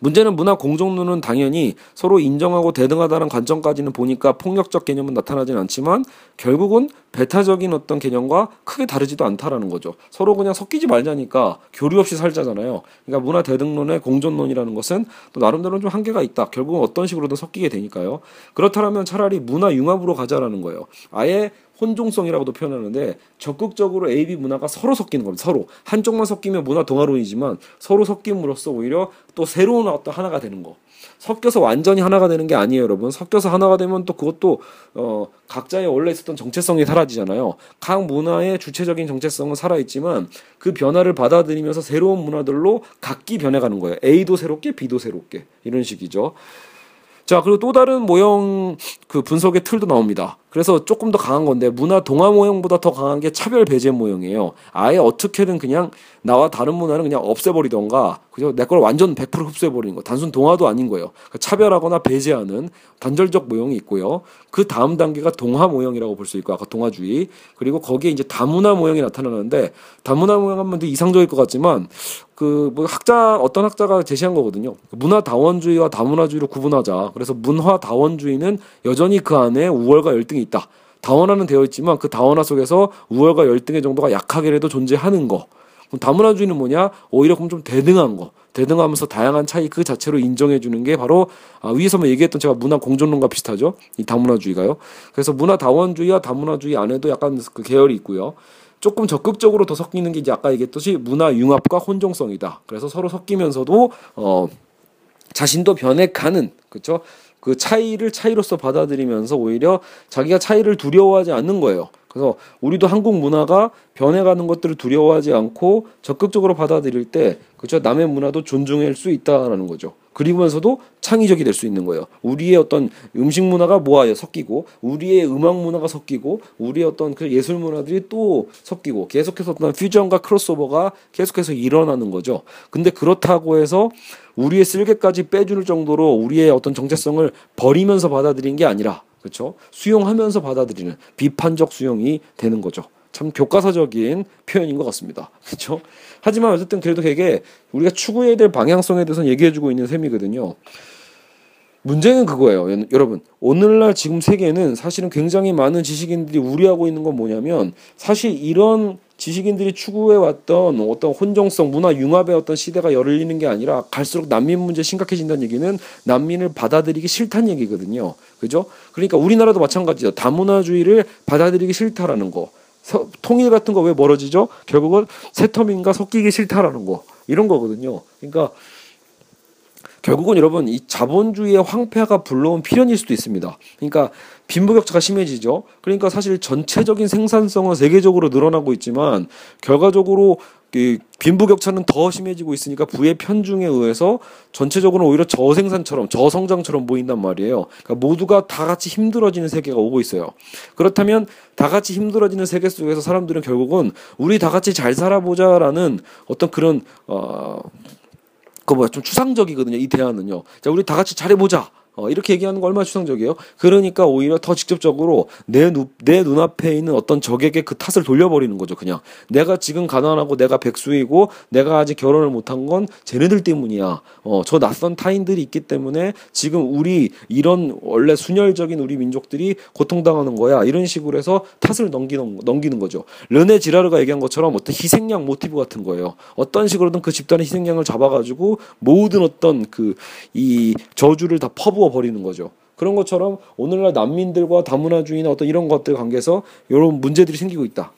문제는 문화 공존론은 당연히 서로 인정하고 대등하다는 관점까지는 보니까 폭력적 개념은 나타나진 않지만 결국은 배타적인 어떤 개념과 크게 다르지도 않다라는 거죠. 서로 그냥 섞이지 말자니까 교류 없이 살자잖아요. 그러니까 문화 대등론의 공존론이라는 것은 또 나름대로 좀 한계가 있다. 결국은 어떤 식으로든 섞이게 되니까요. 그렇다면 차라리 문화 융합으로 가자라는 거예요. 아예 혼종성이라고도 표현하는데 적극적으로 A, B 문화가 서로 섞이는 겁니다. 서로 한쪽만 섞이면 문화 동화론이지만 서로 섞임으로써 오히려 또 새로운 어떤 하나가 되는 거. 섞여서 완전히 하나가 되는 게 아니에요, 여러분. 섞여서 하나가 되면 또 그것도 어 각자의 원래 있었던 정체성이 사라지잖아요. 각 문화의 주체적인 정체성은 살아 있지만 그 변화를 받아들이면서 새로운 문화들로 각기 변해가는 거예요. A도 새롭게, B도 새롭게 이런 식이죠. 자, 그리고 또 다른 모형 그 분석의 틀도 나옵니다. 그래서 조금 더 강한 건데 문화 동화 모형보다 더 강한 게 차별 배제 모형이에요. 아예 어떻게든 그냥 나와 다른 문화는 그냥 없애버리던가 그죠? 내 걸 완전 100% 흡수해버리는 거. 단순 동화도 아닌 거예요. 그러니까 차별하거나 배제하는 단절적 모형이 있고요. 그 다음 단계가 동화 모형이라고 볼 수 있고 아까 동화주의 그리고 거기에 이제 다문화 모형이 나타나는데 다문화 모형 하면 되게 이상적일 것 같지만 그 뭐 학자 어떤 학자가 제시한 거거든요. 문화 다원주의와 다문화주의로 구분하자. 그래서 문화 다원주의는 여전히 그 안에 우월과 열등이 있다. 다원화는 되어 있지만 그 다원화 속에서 우월과 열등의 정도가 약하게라도 존재하는 거. 그럼 다문화주의는 뭐냐? 오히려 그럼 좀 대등한 거. 대등하면서 다양한 차이 그 자체로 인정해 주는 게 바로 아, 위에서 뭐 얘기했던 제가 문화 공존론과 비슷하죠. 이 다문화주의가요. 그래서 문화 다원주의와 다문화주의 안에도 약간 그 계열이 있고요. 조금 적극적으로 더 섞이는 게 이제 아까 얘기했듯이 문화 융합과 혼종성이다. 그래서 서로 섞이면서도 어 자신도 변해가는 그렇죠. 그 차이를 차이로서 받아들이면서 오히려 자기가 차이를 두려워하지 않는 거예요. 그래서 우리도 한국 문화가 변해가는 것들을 두려워하지 않고 적극적으로 받아들일 때 그죠 남의 문화도 존중할 수 있다라는 거죠. 그리고면서도 창의적이 될 수 있는 거예요. 우리의 어떤 음식 문화가 모아요 섞이고 우리의 음악 문화가 섞이고 우리의 어떤 그 예술 문화들이 또 섞이고 계속해서 어떤 퓨전과 크로스오버가 계속해서 일어나는 거죠. 근데 그렇다고 해서 우리의 쓸개까지 빼줄 정도로 우리의 어떤 정체성을 버리면서 받아들인 게 아니라 그렇죠? 수용하면서 받아들이는 비판적 수용이 되는 거죠. 참 교과서적인 표현인 것 같습니다. 그렇죠? 하지만 어쨌든 그래도 되게 우리가 추구해야 될 방향성에 대해서 얘기해주고 있는 셈이거든요. 문제는 그거예요, 여러분. 오늘날 지금 세계는 사실은 굉장히 많은 지식인들이 우려하고 있는 건 뭐냐면 사실 이런 지식인들이 추구해왔던 어떤 혼종성, 문화 융합의 어떤 시대가 열리는 게 아니라 갈수록 난민 문제 심각해진다는 얘기는 난민을 받아들이기 싫다는 얘기거든요. 그죠? 그러니까 우리나라도 마찬가지죠. 다문화주의를 받아들이기 싫다라는 거. 서, 통일 같은 거 왜 멀어지죠? 결국은 새터민과 섞이기 싫다라는 거. 이런 거거든요. 그러니까 결국은 여러분 이 자본주의의 황폐화가 불러온 필연일 수도 있습니다. 그러니까 빈부격차가 심해지죠. 그러니까 사실 전체적인 생산성은 세계적으로 늘어나고 있지만 결과적으로 그 빈부격차는 더 심해지고 있으니까 부의 편중에 의해서 전체적으로 오히려 저생산처럼 저성장처럼 보인단 말이에요. 그러니까 모두가 다 같이 힘들어지는 세계가 오고 있어요. 그렇다면 다 같이 힘들어지는 세계 속에서 사람들은 결국은 우리 다 같이 잘 살아보자라는 어떤 그런 어. 그 뭐야 좀 추상적이거든요. 이 대안은요. 자, 우리 다 같이 잘해보자. 어, 이렇게 얘기하는 거 얼마나 추상적이에요? 그러니까 오히려 더 직접적으로 내, 눈, 내 눈앞에 있는 어떤 적에게 그 탓을 돌려버리는 거죠, 그냥. 내가 지금 가난하고 내가 백수이고 내가 아직 결혼을 못한 건 쟤네들 때문이야. 어, 저 낯선 타인들이 있기 때문에 지금 우리 이런 원래 순혈적인 우리 민족들이 고통당하는 거야. 이런 식으로 해서 탓을 넘기는, 넘기는 거죠. 르네 지라르가 얘기한 것처럼 어떤 희생양 모티브 같은 거예요. 어떤 식으로든 그 집단의 희생양을 잡아가지고 모든 어떤 그 이 저주를 다 퍼부어 버리는 거죠. 그런 것처럼 오늘날 난민들과 다문화주의나 어떤 이런 것들 관계에서 이런 문제들이 생기고 있다.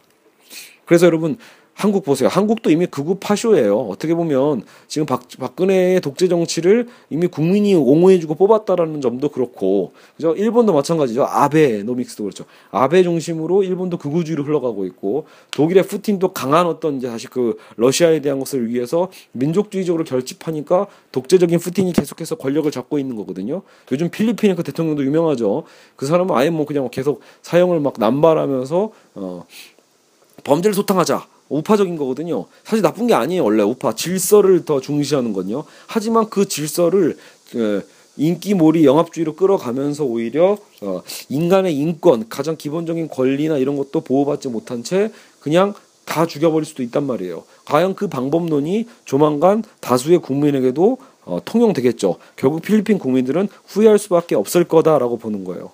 그래서 여러분 한국 보세요. 한국도 이미 극우 파쇼예요. 어떻게 보면 지금 박, 박근혜의 독재 정치를 이미 국민이 옹호해주고 뽑았다라는 점도 그렇고, 그죠? 일본도 마찬가지죠. 아베 노믹스도 그렇죠. 아베 중심으로 일본도 극우주의로 흘러가고 있고, 독일의 푸틴도 강한 어떤 이제 다시 그 러시아에 대한 것을 위해서 민족주의적으로 결집하니까 독재적인 푸틴이 계속해서 권력을 잡고 있는 거거든요. 요즘 필리핀의 그 대통령도 유명하죠. 그 사람은 아예 뭐 그냥 계속 사형을 막 남발하면서 어 범죄를 소탕하자. 우파적인 거거든요. 사실 나쁜 게 아니에요. 원래 우파 질서를 더 중시하는 건요. 하지만 그 질서를 그 인기몰이 영합주의로 끌어가면서 오히려 어, 인간의 인권, 가장 기본적인 권리나 이런 것도 보호받지 못한 채 그냥 다 죽여버릴 수도 있단 말이에요. 과연 그 방법론이 조만간 다수의 국민에게도 어, 통용되겠죠. 결국 필리핀 국민들은 후회할 수밖에 없을 거다라고 보는 거예요.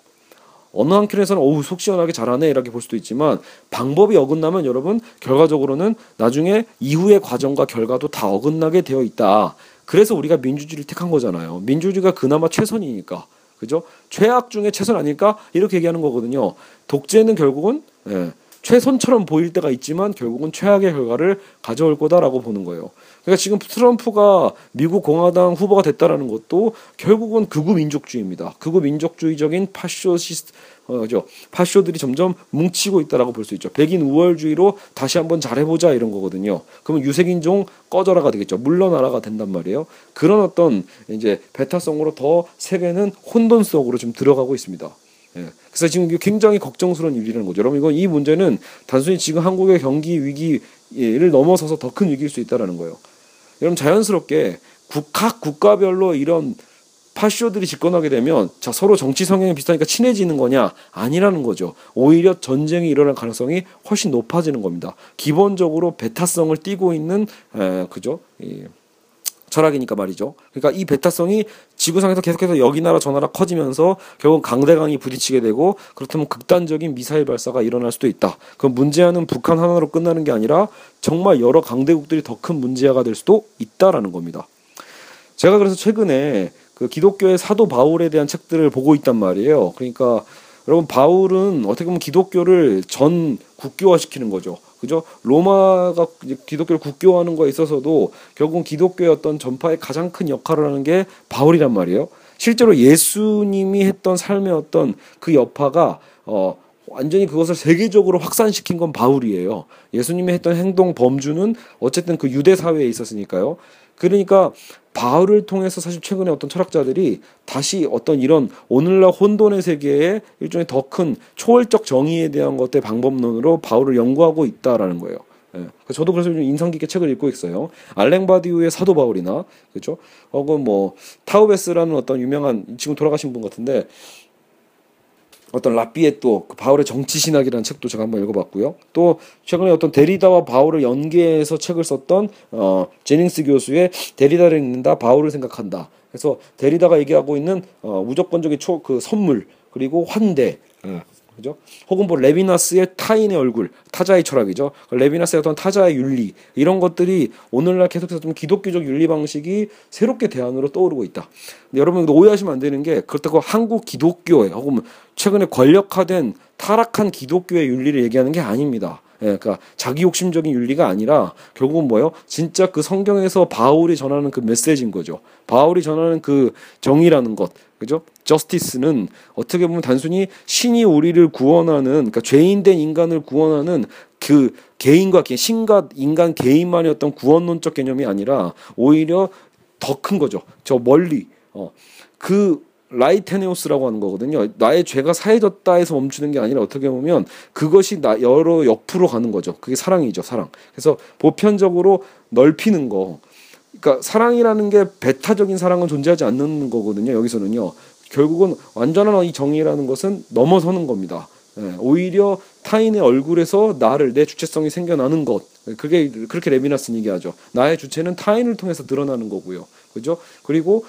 어느 한켠에서는 어우 속 시원하게 잘하네 이렇게 볼 수도 있지만 방법이 어긋나면 여러분 결과적으로는 나중에 이후의 과정과 결과도 다 어긋나게 되어 있다. 그래서 우리가 민주주의를 택한 거잖아요. 민주주의가 그나마 최선이니까. 그죠? 최악 중에 최선 아닐까? 이렇게 얘기하는 거거든요. 독재는 결국은 예, 최선처럼 보일 때가 있지만 결국은 최악의 결과를 가져올 거다라고 보는 거예요. 그러니까 지금 트럼프가 미국 공화당 후보가 됐다라는 것도 결국은 극우 민족주의입니다. 극우 민족주의적인 파쇼시스트 어죠 파쇼들이 점점 뭉치고 있다라고 볼 수 있죠. 백인 우월주의로 다시 한번 잘해보자 이런 거거든요. 그러면 유색인종 꺼져라가 되겠죠. 물러나라가 된단 말이에요. 그런 어떤 이제 베타성으로 더 세계는 혼돈 속으로 좀 들어가고 있습니다. 예. 그래서 지금 굉장히 걱정스러운 일이라는 거죠. 여러분 이건 이 문제는 단순히 지금 한국의 경기 위기를 넘어서서 더 큰 위기일 수 있다라는 거예요. 여러분 자연스럽게 국각 국가별로 이런 파쇼들이 집권하게 되면 자 서로 정치 성향이 비슷하니까 친해지는 거냐 아니라는 거죠. 오히려 전쟁이 일어날 가능성이 훨씬 높아지는 겁니다. 기본적으로 베타성을 띠고 있는 에, 그죠? 이, 철학이니까 말이죠. 그러니까 이 베타성이 지구상에서 계속해서 여기 나라 저 나라 커지면서 결국 강대강이 부딪히게 되고 그렇다면 극단적인 미사일 발사가 일어날 수도 있다. 그 문제아는 북한 하나로 끝나는 게 아니라 정말 여러 강대국들이 더 큰 문제아가 될 수도 있다라는 겁니다. 제가 그래서 최근에 그 기독교의 사도 바울에 대한 책들을 보고 있단 말이에요. 그러니까 여러분 바울은 어떻게 보면 기독교를 전 국교화시키는 거죠. 그죠? 로마가 기독교를 국교화하는 거에 있어서도 결국은 기독교의 어떤 전파의 가장 큰 역할을 하는 게 바울이란 말이에요. 실제로 예수님이 했던 삶의 어떤 그 여파가 어 완전히 그것을 세계적으로 확산시킨 건 바울이에요. 예수님이 했던 행동 범주는 어쨌든 그 유대 사회에 있었으니까요. 그러니까 바울을 통해서 사실 최근에 어떤 철학자들이 다시 어떤 이런 오늘날 혼돈의 세계에 일종의 더 큰 초월적 정의에 대한 것의 방법론으로 바울을 연구하고 있다라는 거예요. 예. 저도 그래서 좀 인상 깊게 책을 읽고 있어요. 알랭 바디우의 사도 바울이나 그렇죠? 혹은 뭐 타우베스라는 어떤 유명한 지금 돌아가신 분 같은데 어떤 라비의 또그 바울의 정치 신학이라는 책도 제가 한번 읽어봤고요. 또 최근에 어떤 데리다와 바울을 연계해서 책을 썼던 어, 제닝스 교수의 데리다를 읽는다 바울을 생각한다. 그래서 데리다가 얘기하고 있는 어, 무조건적인 초 그 선물 그리고 환대 예. 그죠? 혹은 뭐 레비나스의 타인의 얼굴, 타자의 철학이죠. 레비나스의 어떤 타자의 윤리 이런 것들이 오늘날 계속해서 좀 기독교적 윤리 방식이 새롭게 대안으로 떠오르고 있다. 근데 여러분 오해하시면 안 되는 게 그렇다고 한국 기독교에 혹은 최근에 권력화된 타락한 기독교의 윤리를 얘기하는 게 아닙니다. 예, 그러니까 자기 욕심적인 윤리가 아니라 결국은 뭐요? 진짜 그 성경에서 바울이 전하는 그 메시지인 거죠. 바울이 전하는 그 정의라는 것, 그죠? 저스티스는 어떻게 보면 단순히 신이 우리를 구원하는, 그러니까 죄인된 인간을 구원하는 그 개인과 개, 신과 인간 개인만의 어떤 구원론적 개념이 아니라 오히려 더 큰 거죠. 저 멀리, 어, 그 라이테네오스라고 하는 거거든요. 나의 죄가 사해졌다 해서 멈추는 게 아니라 어떻게 보면 그것이 나 여러 옆으로 가는 거죠. 그게 사랑이죠, 사랑. 그래서 보편적으로 넓히는 거. 그러니까 사랑이라는 게 배타적인 사랑은 존재하지 않는 거거든요. 여기서는요. 결국은 완전한 이 정의라는 것은 넘어서는 겁니다. 예, 오히려 타인의 얼굴에서 나를 내 주체성이 생겨나는 것. 그게 그렇게 레미나스는 얘기하죠. 나의 주체는 타인을 통해서 드러나는 거고요. 그죠? 그리고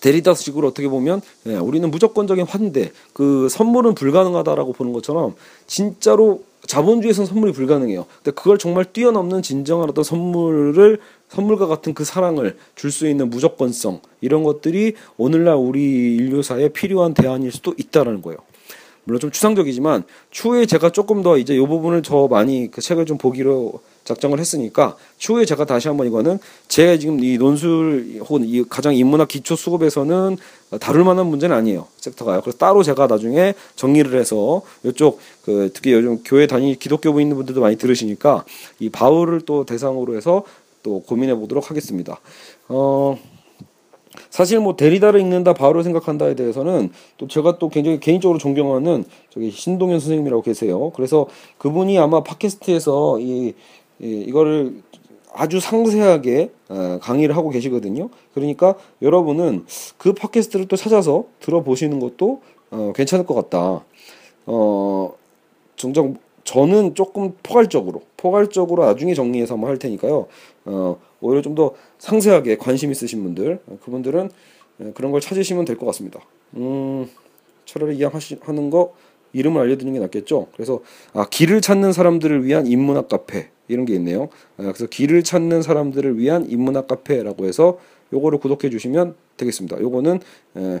데리다식으로 어떻게 보면 예, 우리는 무조건적인 환대, 그 선물은 불가능하다라고 보는 것처럼 진짜로 자본주의에서는 선물이 불가능해요. 근데 그걸 정말 뛰어넘는 진정한 어떤 선물을 선물과 같은 그 사랑을 줄 수 있는 무조건성 이런 것들이 오늘날 우리 인류사에 필요한 대안일 수도 있다라는 거예요. 물론 좀 추상적이지만 추후에 제가 조금 더 이제 이 부분을 더 많이 그 책을 좀 보기로 작정을 했으니까 추후에 제가 다시 한번 이거는 제가 지금 이 논술 혹은 이 가장 인문학 기초 수급에서는 다룰 만한 문제는 아니에요 섹터가요. 그래서 따로 제가 나중에 정리를 해서 이쪽 그 특히 요즘 교회 다니 기독교 있는 분들도 많이 들으시니까 이 바울을 또 대상으로 해서 또 고민해 보도록 하겠습니다. 어. 사실 뭐 데리다를 읽는다 바울을 생각한다에 대해서는 또 제가 또 굉장히 개인적으로 존경하는 저기 신동현 선생님이라고 계세요. 그래서 그분이 아마 팟캐스트에서 이, 이 이거를 아주 상세하게 어, 강의를 하고 계시거든요. 그러니까 여러분은 그 팟캐스트를 또 찾아서 들어보시는 것도 어, 괜찮을 것 같다. 어, 정작 저는 조금 포괄적으로, 포괄적으로 나중에 정리해서 한번 할 테니까요. 어, 오히려 좀 더 상세하게 관심 있으신 분들, 그분들은 그런 걸 찾으시면 될 것 같습니다. 음, 차라리 이양하는 거 이름을 알려드리는 게 낫겠죠. 그래서 아, 길을 찾는 사람들을 위한 인문학 카페 이런 게 있네요. 아, 그래서 길을 찾는 사람들을 위한 인문학 카페라고 해서 요거를 구독해 주시면 되겠습니다. 요거는 에,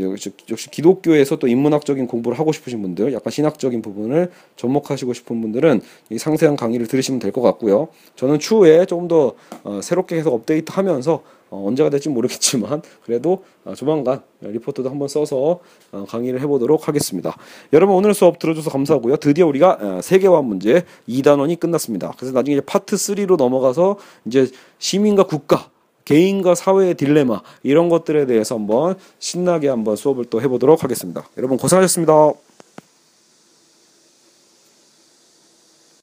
역시, 기독교에서 또 인문학적인 공부를 하고 싶으신 분들, 약간 신학적인 부분을 접목하시고 싶은 분들은 이 상세한 강의를 들으시면 될 것 같고요. 저는 추후에 조금 더 어, 새롭게 계속 업데이트하면서 어, 언제가 될지 모르겠지만 그래도 어, 조만간 리포트도 한번 써서 어, 강의를 해보도록 하겠습니다. 여러분 오늘 수업 들어줘서 감사하고요. 드디어 우리가 어, 세계화 문제 2단원이 끝났습니다. 그래서 나중에 파트 3로 넘어가서 이제 시민과 국가 개인과 사회의 딜레마 이런 것들에 대해서 한번 신나게 한번 수업을 또 해보도록 하겠습니다. 여러분 고생하셨습니다.